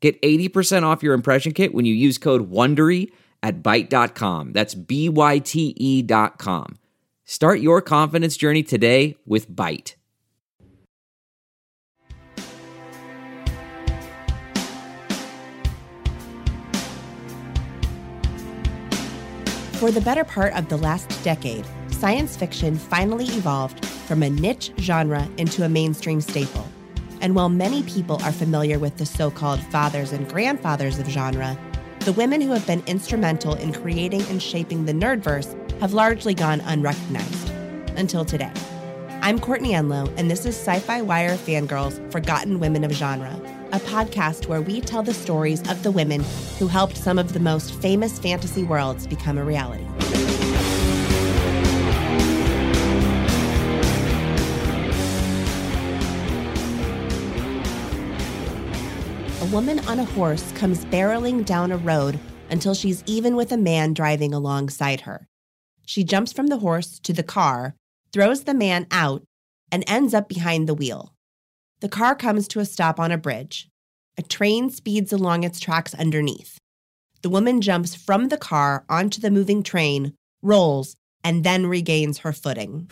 Get 80% off your impression kit when you use code WONDERY at Byte.com. That's B-Y-T-E dot com. Start your confidence journey today with Byte. For the better part of the last decade, science fiction finally evolved from a niche genre into a mainstream staple. And while many people are familiar with the so called fathers and grandfathers of genre, the women who have been instrumental in creating and shaping the nerdverse have largely gone unrecognized until today. I'm Courtney Enlow, and this is Sci Fi Wire Fangirls Forgotten Women of Genre, a podcast where we tell the stories of the women who helped some of the most famous fantasy worlds become a reality. Woman on a horse comes barreling down a road until she's even with a man driving alongside her. She jumps from the horse to the car, throws the man out, and ends up behind the wheel. The car comes to a stop on a bridge. A train speeds along its tracks underneath. The woman jumps from the car onto the moving train, rolls, and then regains her footing.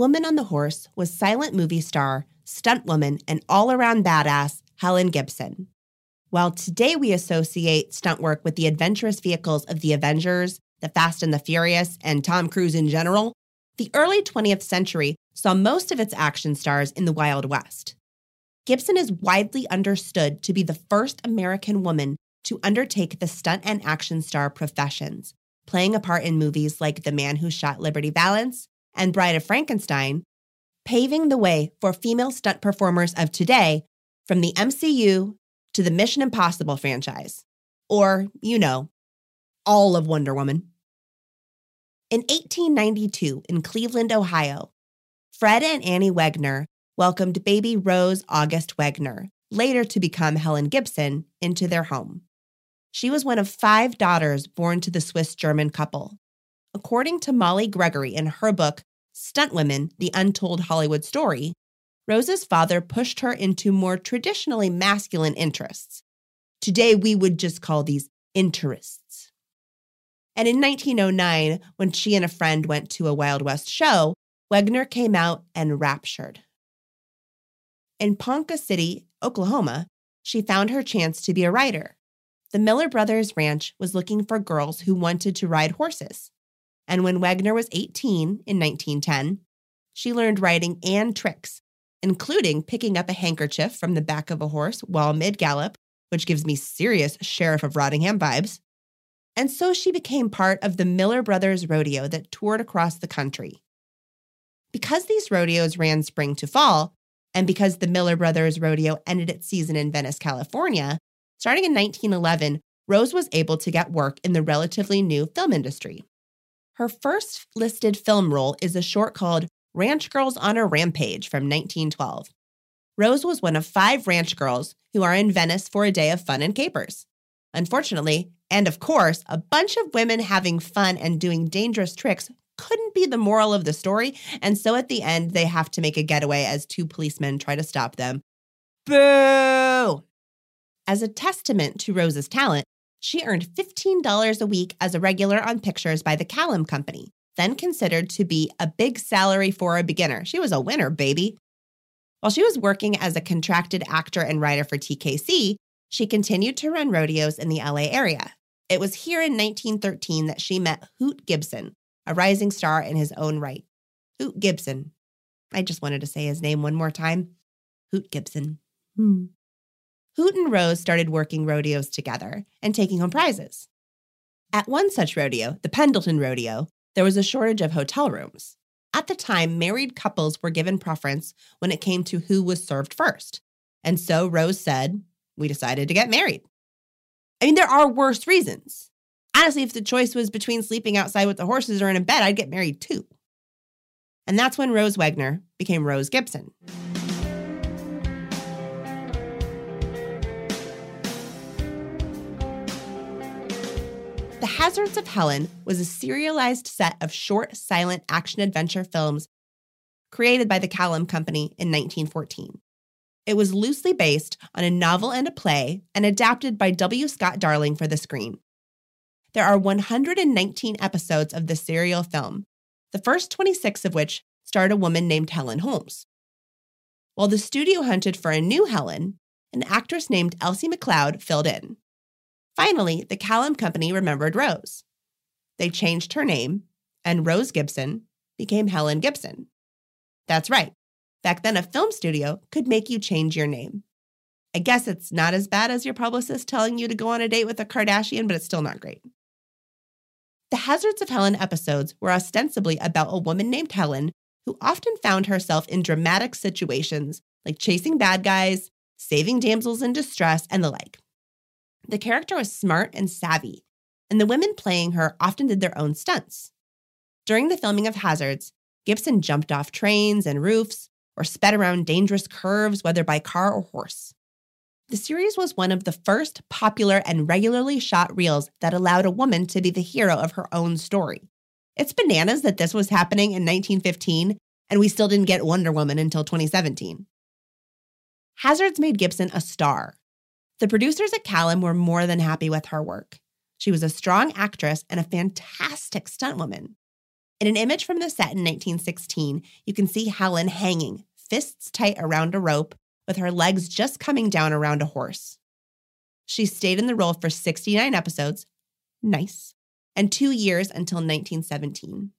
Woman on the horse was silent movie star, stunt woman, and all around badass Helen Gibson. While today we associate stunt work with the adventurous vehicles of the Avengers, the Fast and the Furious, and Tom Cruise in general, the early 20th century saw most of its action stars in the Wild West. Gibson is widely understood to be the first American woman to undertake the stunt and action star professions, playing a part in movies like The Man Who Shot Liberty Valance and Bride of Frankenstein, paving the way for female stunt performers of today from the MCU to the Mission Impossible franchise, or, you know, all of Wonder Woman. In 1892, in Cleveland, Ohio, Fred and Annie Wegner welcomed baby Rose August Wegner, later to become Helen Gibson, into their home. She was one of five daughters born to the Swiss German couple. According to Mollie Gregory in her book, Stunt Women The Untold Hollywood Story, Rose's father pushed her into more traditionally masculine interests. Today, we would just call these interests. And in 1909, when she and a friend went to a Wild West show, Wegner came out and raptured. In Ponca City, Oklahoma, she found her chance to be a rider. The Miller Brothers Ranch was looking for girls who wanted to ride horses. And when Wegner was 18 in 1910, she learned riding and tricks, including picking up a handkerchief from the back of a horse while mid gallop, which gives me serious Sheriff of Rottingham vibes. And so she became part of the Miller Brothers Rodeo that toured across the country. Because these rodeos ran spring to fall, and because the Miller Brothers Rodeo ended its season in Venice, California, starting in 1911, Rose was able to get work in the relatively new film industry. Her first listed film role is a short called Ranch Girls on a Rampage from 1912. Rose was one of five ranch girls who are in Venice for a day of fun and capers. Unfortunately, and of course, a bunch of women having fun and doing dangerous tricks couldn't be the moral of the story, and so at the end, they have to make a getaway as two policemen try to stop them. Boo! As a testament to Rose's talent, she earned $15 a week as a regular on pictures by the Kalem Company, then considered to be a big salary for a beginner. She was a winner, baby. While she was working as a contracted actor and writer for TKC, she continued to run rodeos in the LA area. It was here in 1913 that she met Hoot Gibson, a rising star in his own right. Hoot Gibson. I just wanted to say his name one more time Hoot Gibson. Hmm. Hoot and Rose started working rodeos together and taking home prizes. At one such rodeo, the Pendleton Rodeo, there was a shortage of hotel rooms. At the time, married couples were given preference when it came to who was served first. And so Rose said, We decided to get married. I mean, there are worse reasons. Honestly, if the choice was between sleeping outside with the horses or in a bed, I'd get married too. And that's when Rose Wegner became Rose Gibson. The Hazards of Helen was a serialized set of short, silent action adventure films created by the Kalem Company in 1914. It was loosely based on a novel and a play and adapted by W. Scott Darling for the screen. There are 119 episodes of the serial film, the first 26 of which starred a woman named Helen Holmes. While the studio hunted for a new Helen, an actress named Elsie McLeod filled in. Finally, the Kalem Company remembered Rose. They changed her name, and Rose Gibson became Helen Gibson. That's right. Back then, a film studio could make you change your name. I guess it's not as bad as your publicist telling you to go on a date with a Kardashian, but it's still not great. The Hazards of Helen episodes were ostensibly about a woman named Helen who often found herself in dramatic situations like chasing bad guys, saving damsels in distress, and the like. The character was smart and savvy, and the women playing her often did their own stunts. During the filming of Hazards, Gibson jumped off trains and roofs or sped around dangerous curves, whether by car or horse. The series was one of the first popular and regularly shot reels that allowed a woman to be the hero of her own story. It's bananas that this was happening in 1915 and we still didn't get Wonder Woman until 2017. Hazards made Gibson a star, the producers at Kalem were more than happy with her work. She was a strong actress and a fantastic stuntwoman. In an image from the set in 1916, you can see Helen hanging, fists tight around a rope, with her legs just coming down around a horse. She stayed in the role for 69 episodes, nice, and two years until 1917.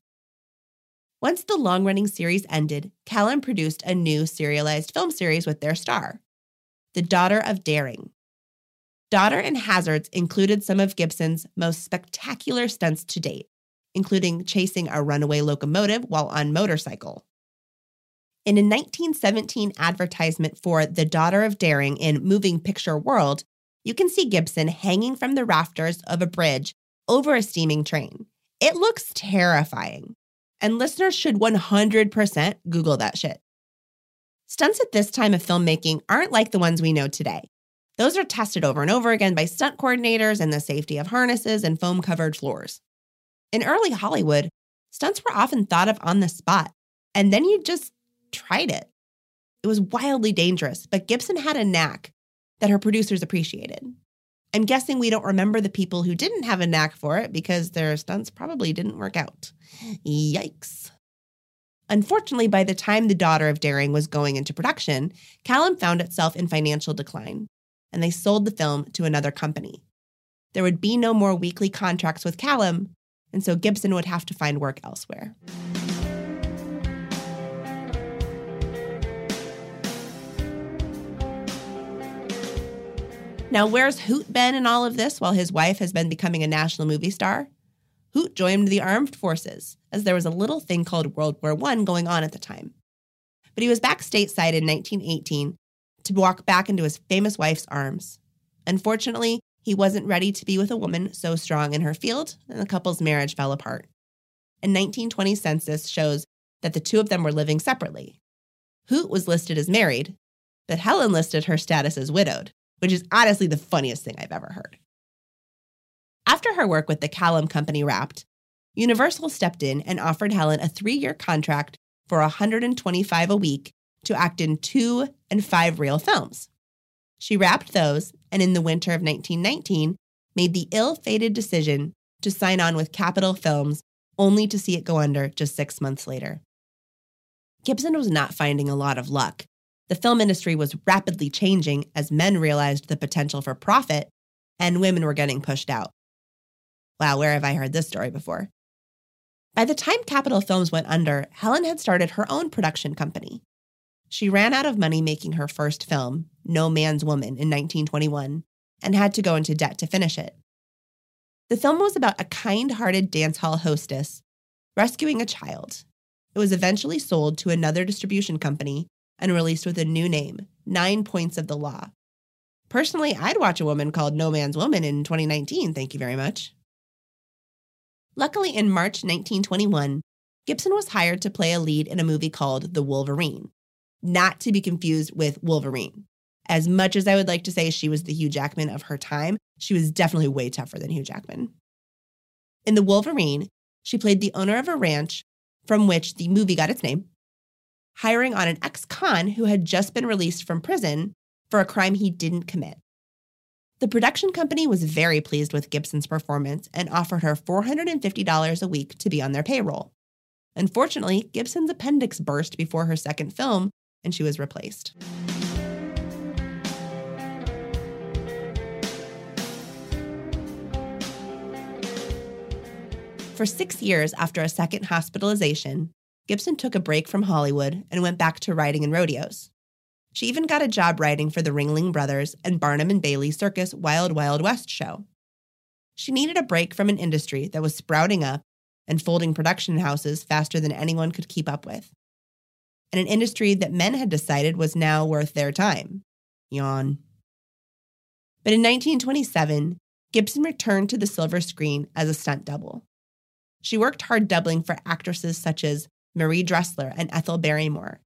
Once the long running series ended, Kalem produced a new serialized film series with their star, The Daughter of Daring. Daughter and Hazards included some of Gibson's most spectacular stunts to date, including chasing a runaway locomotive while on motorcycle. In a 1917 advertisement for The Daughter of Daring in Moving Picture World, you can see Gibson hanging from the rafters of a bridge over a steaming train. It looks terrifying, and listeners should 100% Google that shit. Stunts at this time of filmmaking aren't like the ones we know today. Those are tested over and over again by stunt coordinators and the safety of harnesses and foam covered floors. In early Hollywood, stunts were often thought of on the spot, and then you just tried it. It was wildly dangerous, but Gibson had a knack that her producers appreciated. I'm guessing we don't remember the people who didn't have a knack for it because their stunts probably didn't work out. Yikes. Unfortunately, by the time The Daughter of Daring was going into production, Kalem found itself in financial decline and they sold the film to another company. There would be no more weekly contracts with Kalem, and so Gibson would have to find work elsewhere. Now, where's Hoot been in all of this while his wife has been becoming a national movie star? Hoot joined the armed forces, as there was a little thing called World War I going on at the time. But he was back stateside in 1918 to walk back into his famous wife's arms. Unfortunately, he wasn't ready to be with a woman so strong in her field, and the couple's marriage fell apart. A 1920 census shows that the two of them were living separately. Hoot was listed as married, but Helen listed her status as widowed, which is honestly the funniest thing I've ever heard. After her work with the Kalem Company wrapped, Universal stepped in and offered Helen a three year contract for 125 a week to act in two and five reel films. She wrapped those and in the winter of 1919 made the ill fated decision to sign on with Capitol Films only to see it go under just six months later. Gibson was not finding a lot of luck. The film industry was rapidly changing as men realized the potential for profit and women were getting pushed out. Wow, where have I heard this story before? By the time Capitol Films went under, Helen had started her own production company. She ran out of money making her first film, No Man's Woman, in 1921, and had to go into debt to finish it. The film was about a kind hearted dance hall hostess rescuing a child. It was eventually sold to another distribution company and released with a new name, Nine Points of the Law. Personally, I'd watch a woman called No Man's Woman in 2019, thank you very much. Luckily, in March 1921, Gibson was hired to play a lead in a movie called The Wolverine, not to be confused with Wolverine. As much as I would like to say she was the Hugh Jackman of her time, she was definitely way tougher than Hugh Jackman. In The Wolverine, she played the owner of a ranch from which the movie got its name, hiring on an ex con who had just been released from prison for a crime he didn't commit. The production company was very pleased with Gibson's performance and offered her $450 a week to be on their payroll. Unfortunately, Gibson's appendix burst before her second film, and she was replaced. For six years after a second hospitalization, Gibson took a break from Hollywood and went back to writing in rodeos. She even got a job writing for the Ringling Brothers and Barnum and Bailey Circus Wild Wild West show. She needed a break from an industry that was sprouting up and folding production houses faster than anyone could keep up with. And an industry that men had decided was now worth their time. Yawn. But in 1927, Gibson returned to the silver screen as a stunt double. She worked hard doubling for actresses such as Marie Dressler and Ethel Barrymore,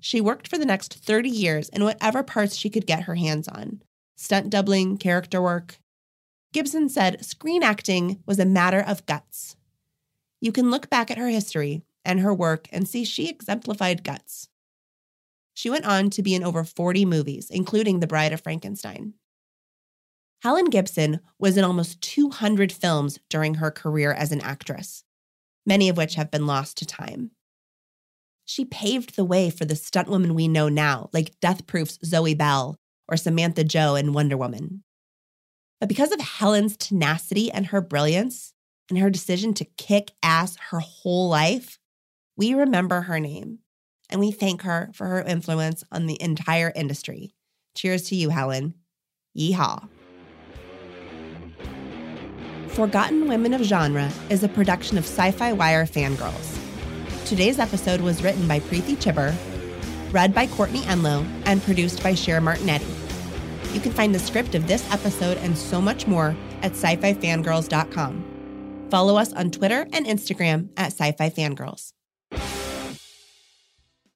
she worked for the next 30 years in whatever parts she could get her hands on stunt doubling, character work. Gibson said screen acting was a matter of guts. You can look back at her history and her work and see she exemplified guts. She went on to be in over 40 movies, including The Bride of Frankenstein. Helen Gibson was in almost 200 films during her career as an actress, many of which have been lost to time. She paved the way for the stunt women we know now, like Death Proof's Zoe Bell or Samantha Jo in Wonder Woman. But because of Helen's tenacity and her brilliance, and her decision to kick ass her whole life, we remember her name and we thank her for her influence on the entire industry. Cheers to you, Helen. Yeehaw. Forgotten Women of Genre is a production of Sci Fi Wire Fangirls. Today's episode was written by Preeti Chhibber, read by Courtney Enlow, and produced by Cher Martinetti. You can find the script of this episode and so much more at sci-fi fangirls.com. Follow us on Twitter and Instagram at sci-fi fangirls.